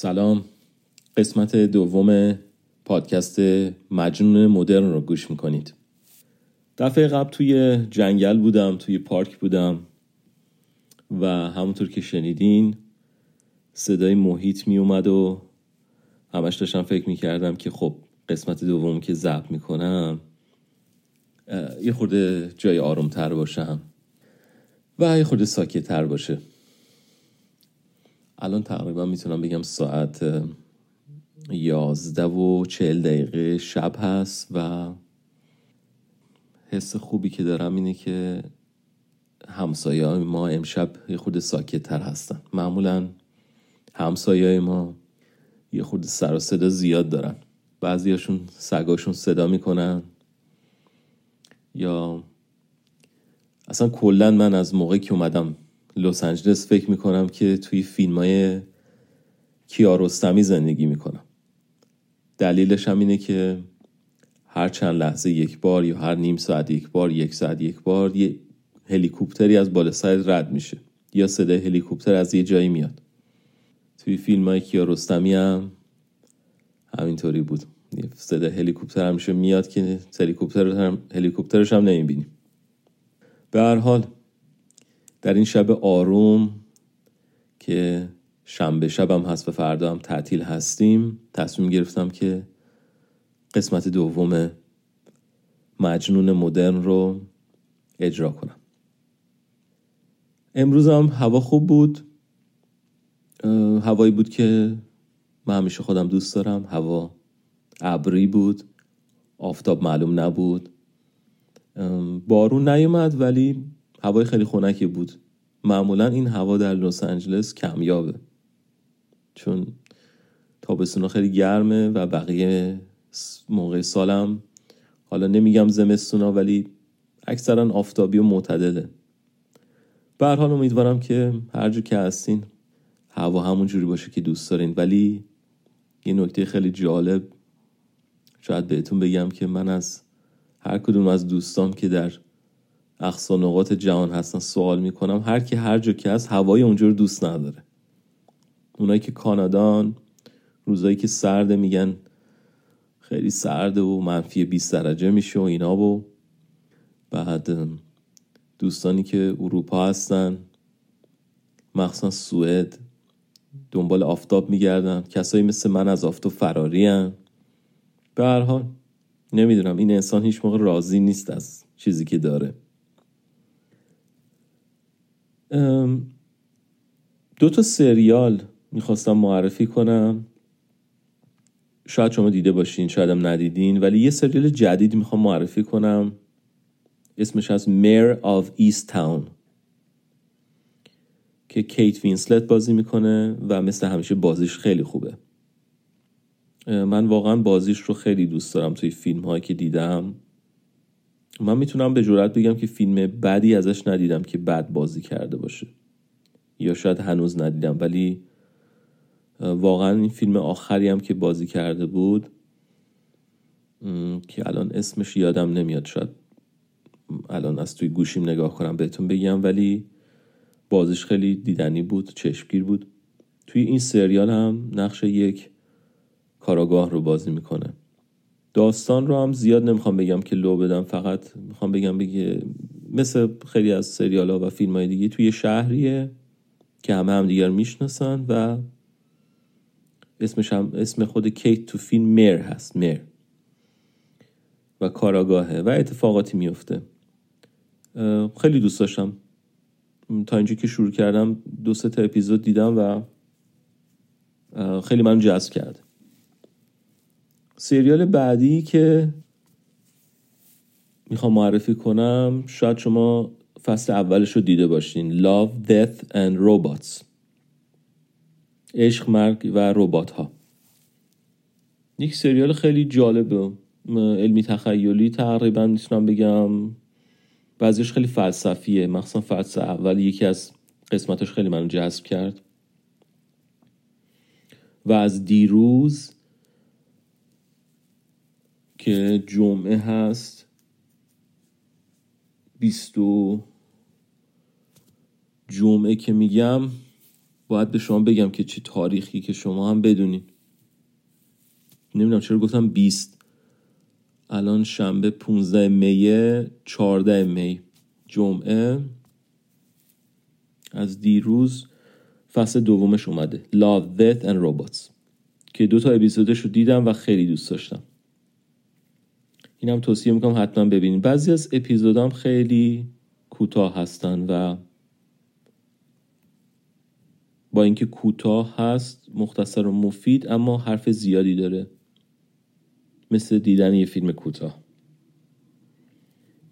سلام. قسمت دوم پادکست مجنون مدرن رو گوش می‌کنید. دفعه قبل توی جنگل بودم توی پارک بودم و همونطور که شنیدین صدای محیط می اومد و همش داشتم فکر می‌کردم که خب قسمت دوم که ضبط می‌کنم یه خورده جای آرومتر باشم و یه خورده ساکتتر باشه. الان تقریبا می‌تونم بگم ساعت یازده و چهل دقیقه شب هست و حس خوبی که دارم اینه که همسایه ما امشب یه خود ساکت تر هستن. معمولا همسایه ما یه خود سر و صدا زیاد دارن. بعضیاشون سگاشون صدا می‌کنن یا اصلا کلا من از موقعی که اومدم لس آنجلس فکر می‌کنم که توی فیلم های کیارستمی زندگی می‌کنم. دلیلش هم اینه که هر چند لحظه یک بار یا هر نیم ساعت یک بار یک ساعت یک بار یه هلیکوپتری از بالا سر رد میشه یا صدای هلیکوپتر از یه جایی میاد. توی فیلم های کیارستمی هم همینطوری بود. صدای هلیکوپتر همیشه میاد که هلیکوپتر هم هلیکوپترش هم نمی‌بینیم. به هر حال در این شب آروم که شنبه شبم هست و فردا هم تعطیل هستیم تصمیم گرفتم که قسمت دوم مجنون مدرن رو اجرا کنم. امروز هم هوا خوب بود. هوایی بود که من همیشه خودم دوست دارم. هوا ابری بود. آفتاب معلوم نبود. بارون نیومد ولی هوای خیلی خنکی بود. معمولا این هوا در لس آنجلس کمیابه. چون تابستونا خیلی گرمه و بقیه موقع سالم حالا نمیگم زمستونا ولی اکثرا آفتابی و معتدله. به حال امیدوارم که هر جو که هستین هوا همون جوری باشه که دوست دارین. ولی یه نکته خیلی جالب شاید بهتون بگم که من از هر کدوم از دوستان که در اقصا نقاط جهان هستن سوال می‌کنم. هر کی هر جا که هست هوای اونجا رو دوست نداره. اونایی که کانادان روزایی که سرده میگن خیلی سرده و منفی 20 درجه میشه و اینا و بعد دوستانی که اروپا هستن مخصوصا سوئد دنبال آفتاب میگردن. کسایی مثل من از آفتاب فراری هن. به هر حال نمی‌دونم این انسان هیچ موقع راضی نیست از چیزی که داره. دو تا سریال می‌خواستم معرفی کنم. شاید شما دیده باشین شاید هم ندیدین ولی یه سریال جدید می‌خوام معرفی کنم. اسمش هست Mare of Easttown که کیت وینسلت بازی می‌کنه و مثل همیشه بازیش خیلی خوبه. من واقعا بازیش رو خیلی دوست دارم توی فیلم هایی که دیدم. من می‌تونم به جرات بگم که فیلم بدی ازش ندیدم که بد بازی کرده باشه. یا شاید هنوز ندیدم ولی واقعا این فیلم آخری هم که بازی کرده بود که الان اسمش یادم نمیاد شاید الان از توی گوشیم نگاه کنم بهتون بگم ولی بازیش خیلی دیدنی بود چشمگیر بود. توی این سریال هم نقش یک کاراگاه رو بازی می‌کنه. داستان رو هم زیاد نمی‌خوام بگم که لو بدم فقط می‌خوام بگم بگه مثل خیلی از سریال ها و فیلم های دیگه توی شهریه که همه هم دیگر می‌شناسن و اسمش هم اسم خود کیت تو فیلم میر هست میر. و کاراگاهه و اتفاقاتی میفته خیلی دوست داشتم. تا اینجا که شروع کردم دو سه تا اپیزود دیدم و خیلی من جذب کرد. سریال بعدی که می‌خوام معرفی کنم شاید شما فصل اولش رو دیده باشین. Love, Death and Robots. عشق مرگ و ربات ها یک سریال خیلی جالبه. علمی تخیلی تقریبا می‌تونم بگم. بعضیش خیلی فلسفیه. مخصوصا فصل اول یکی از قسمتش خیلی منو جذب کرد. و از دیروز که جمعه هست بیستو جمعه که میگم باید به شما بگم که چه تاریخی که شما هم بدونین. نمی‌دونم چرا گفتم 20 الان شنبه 15 می 14 می جمعه از دیروز فصل دومش اومده. Love, Death and Robots. که دو تا اپیزودش رو دیدم و خیلی دوست داشتم. اینم توصیه می‌کنم حتما ببینید. بعضی از اپیزودام خیلی کوتاه هستن و با اینکه کوتاه هست مختصر و مفید اما حرف زیادی داره. مثل دیدن یه فیلم کوتاه.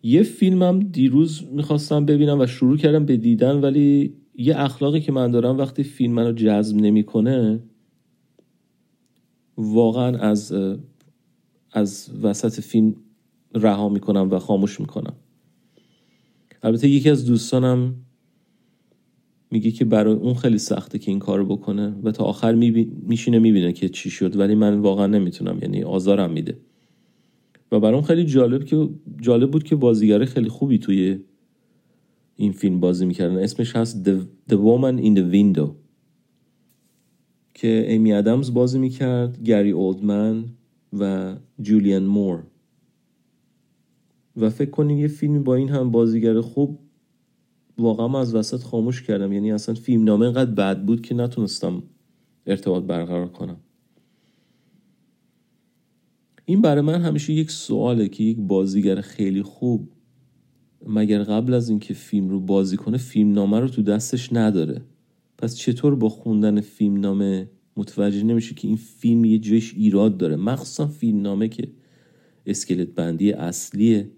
یه فیلمم دیروز می‌خواستم ببینم و شروع کردم به دیدن ولی یه اخلاقی که من دارم وقتی فیلم منو جذب نمی‌کنه واقعا از از وسط فیلم رها می‌کنم و خاموش می‌کنم. البته یکی از دوستانم میگه که برای اون خیلی سخته که این کارو بکنه و تا آخر میشینه می‌بینه که چی شد ولی من واقعا نمی‌تونم یعنی آزارم میده. و برام خیلی جالب که جالب بود که بازیگر خیلی خوبی توی این فیلم بازی می‌کردن. اسمش هست The, The Woman in the Window. که ایمی ادمز بازی می‌کرد گری اولدمن و جولیان مور و فکر کنید یه فیلمی با این هم بازیگر خوب واقعا از وسط خاموش کردم. یعنی اصلا فیلم نامه انقدر بد بود که نتونستم ارتباط برقرار کنم. این برای من همیشه یک سواله که یک بازیگر خیلی خوب مگر قبل از اینکه فیلم رو بازی کنه فیلم نامه رو تو دستش نداره. پس چطور با خوندن فیلم نامه متوجه نمیشه که این فیلم یه جایش ایراد داره. مخصوصا فیلم نامه که اسکلت بندی اصلی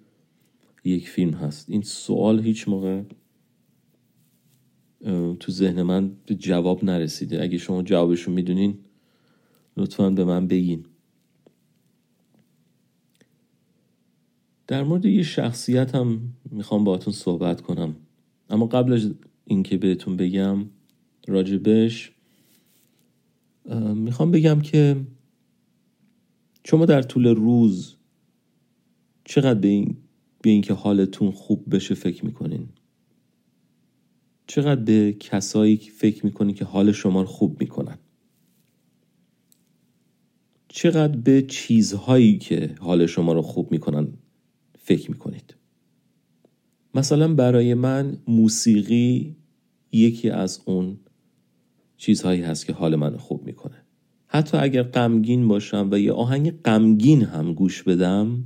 یک فیلم هست. این سوال هیچ موقع تو ذهن من به جواب نرسیده. اگه شما جوابشو می‌دونین لطفا به من بگین. در مورد یه شخصیت هم می‌خوام باهاتون صحبت کنم. اما قبل از اینکه بهتون بگم راجبش می‌خوام بگم که شما در طول روز چقدر به این به اینکه حالتون خوب بشه فکر می‌کنین؟ چقدر به کسایی فکر می‌کنین که حال شما رو خوب می‌کنن؟ چقدر به چیزهایی که حال شما رو خوب می‌کنن فکر می‌کنید؟ مثلا برای من موسیقی یکی از اون چیزهایی هست که حال من خوب می‌کنه. حتی اگر غمگین باشم و یه آهنگ غمگین هم گوش بدم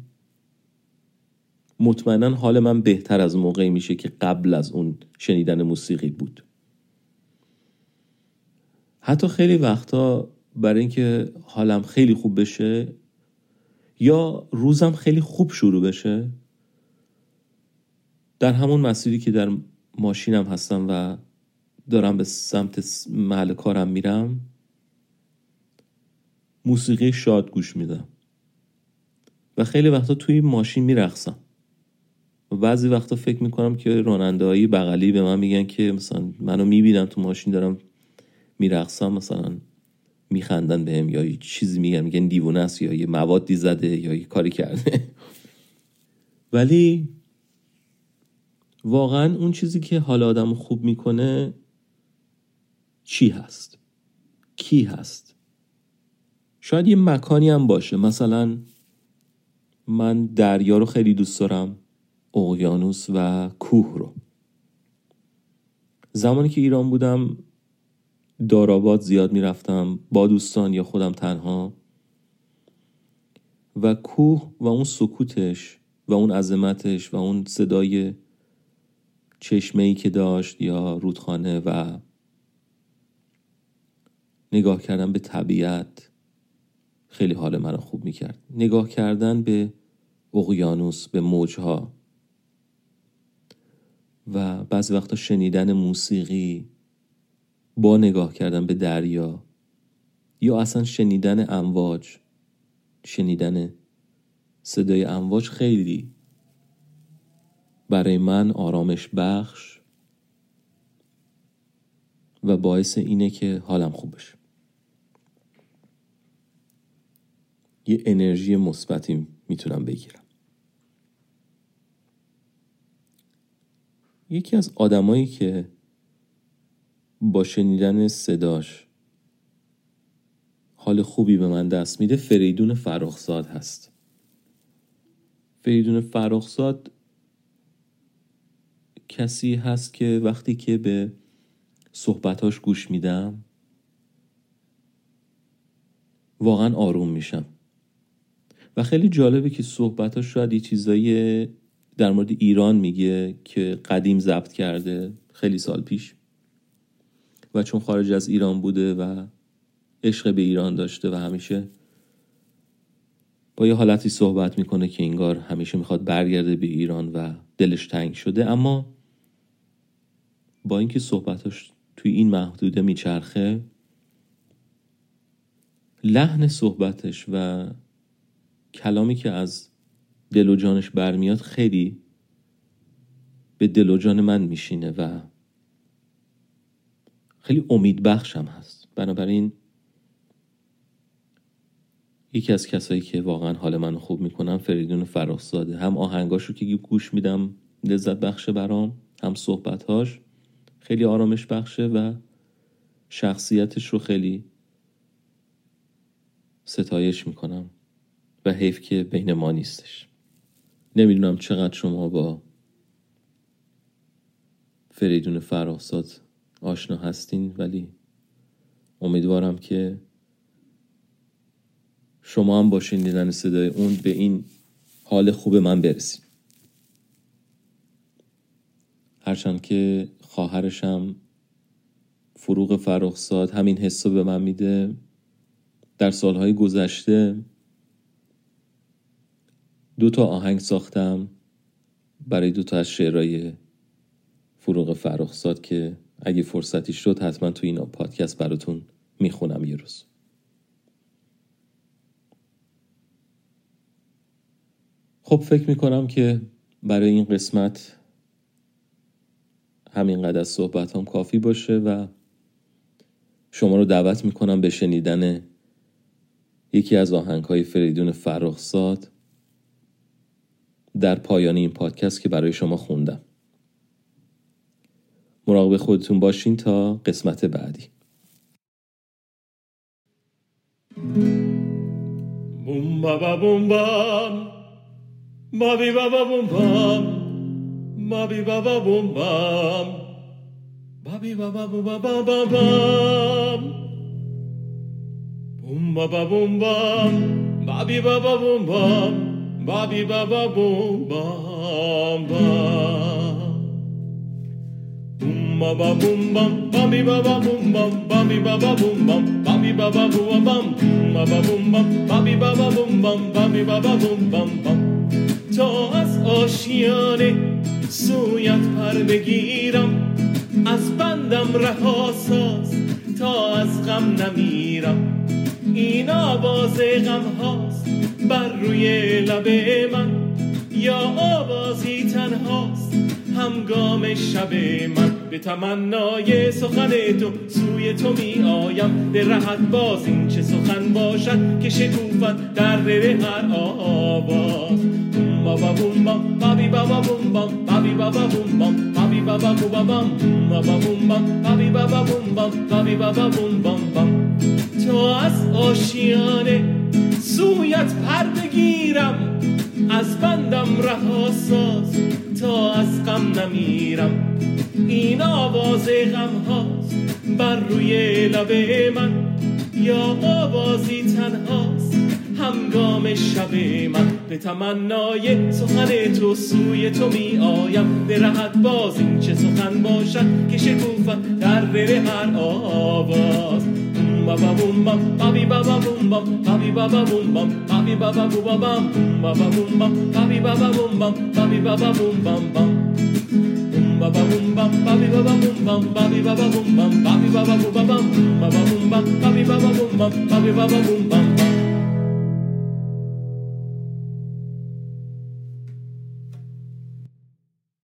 مطمئنا حال من بهتر از موقعی میشه که قبل از اون شنیدن موسیقی بود. حتی خیلی وقتا برای اینکه حالم خیلی خوب بشه یا روزم خیلی خوب شروع بشه در همون مسیری که در ماشینم هستم و دارم به سمت محل کارم میرم موسیقی شاد گوش میدم. و خیلی وقتا توی ماشین میرقصم. و بعضی وقتا فکر می‌کنم که راننده هایی بغلی به من میگن که مثلا منو می‌بینم تو ماشین دارم میرقصم مثلا میخندن بهم یا یه چیزی میگن میگن دیوونه است یا یه موادی زده یا یه کاری کرده. ولی واقعا اون چیزی که حال آدم خوب می‌کنه چی هست؟ کی هست؟ شاید یه مکانی هم باشه. مثلا من دریا رو خیلی دوست دارم اقیانوس و کوه رو. زمانی که ایران بودم داراباد زیاد می‌رفتم با دوستان یا خودم تنها. و کوه و اون سکوتش و اون عظمتش و اون صدای چشمه که داشت یا رودخانه و نگاه کردن به طبیعت خیلی حال من خوب می‌کرد. نگاه کردن به اقیانوس به موجها. و بعضی وقتا شنیدن موسیقی با نگاه کردن به دریا یا اصلا شنیدن امواج. شنیدن صدای امواج خیلی برای من آرامش بخش و باعث اینه که حالم خوب بشه. یه انرژی مثبتی می‌تونم بگیرم. یکی از آدمایی که با شنیدن صداش حال خوبی به من دست میده فریدون فرخزاد هست. فریدون فرخزاد کسی هست که وقتی که به صحبتاش گوش میدم واقعا آروم میشم. و خیلی جالبه که صحبتاش شاید یه چیزایی در مورد ایران میگه که قدیم ضبط کرده خیلی سال پیش. و چون خارج از ایران بوده و عشق به ایران داشته و همیشه با یه حالتی صحبت می‌کنه که انگار همیشه می‌خواد برگرده به ایران و دلش تنگ شده. اما با اینکه صحبتاش توی این محدوده میچرخه لحن صحبتش و کلامی که از دل و جانش برمیاد خیلی به دل و جان من میشینه و خیلی امید بخشم هست. بنابراین یکی از کسایی که واقعا حال منو خوب می‌کنم فریدون فرخزاده. هم آهنگاشو که گوش میدم لذت بخشه برام هم صحبتهاش خیلی آرامش بخشه و شخصیتش رو خیلی ستایش می‌کنم. و حیف که بین ما نیستش. نمی‌دونم چقدر شما با فریدون فراساد آشنا هستین ولی امیدوارم که شما هم با شنیدن صدای اون به این حال خوب من برسید هرچند که خواهرشم فروغ فرخزاد همین حسو به من میده در سالهای گذشته دو تا آهنگ ساختم. برای دو تا از شعرهای فروغ فرخزاد که اگه فرصتی شد حتما تو این پادکست براتون می‌خونم یه روز. خب فکر می‌کنم که برای این قسمت همینقدر از صحبت هم کافی باشه و شما رو دعوت می‌کنم به شنیدن یکی از آهنگ های فریدون فرخزاد. در پایان این پادکست که برای شما خوندم. مراقب خودتون باشین تا قسمت بعدی. بوم بابا بوم بام بابی بابا بوم بام بابی بابا بوم بام بابی بابا بوم بابا بوم بام. بابی بابا بوم بام بام بوم بابا بوم بام بابی بابا بوم بام بابی بابا بوم بام بابی بابا بوم بام بابا بوم بام بابی بابا بوم بام بابی بابا بوم بام بام تا از آشیانه سویت پر بگیرم از بندم رها ساز تا از غم نمیرم این آواز غم هاست بر روی لب من. یا آوازی تنهاست همگام شب من. به تمنای سخن تو سوی تو می آیم. به رحت باز این چه سخن باشد که شکوفت در ره هر آواز. بام بابا بوم بام بابی بابا بوم بام بابی بابا بوم بام بام تا از آشیانه سویت پر بگیرم از بندم رها ساز تا از غم نمیرم. این آواز غم هاست بر روی لب من یا آوازی تنهاست همگام شب من به تمنای سخن تو سوی تو می آیم راحت باز این چه سخن باشد که شکوفت در ره هر آواز baba boom bam, babi baba boom bam, babi baba boom bam, babi baba boom bam, baba boom bam, babi baba boom bam, babi baba boom bam bam. Baba boom bam, babi baba boom bam, babi baba boom bam, babi baba boom bam, baba boom bam, babi baba boom bam, babi.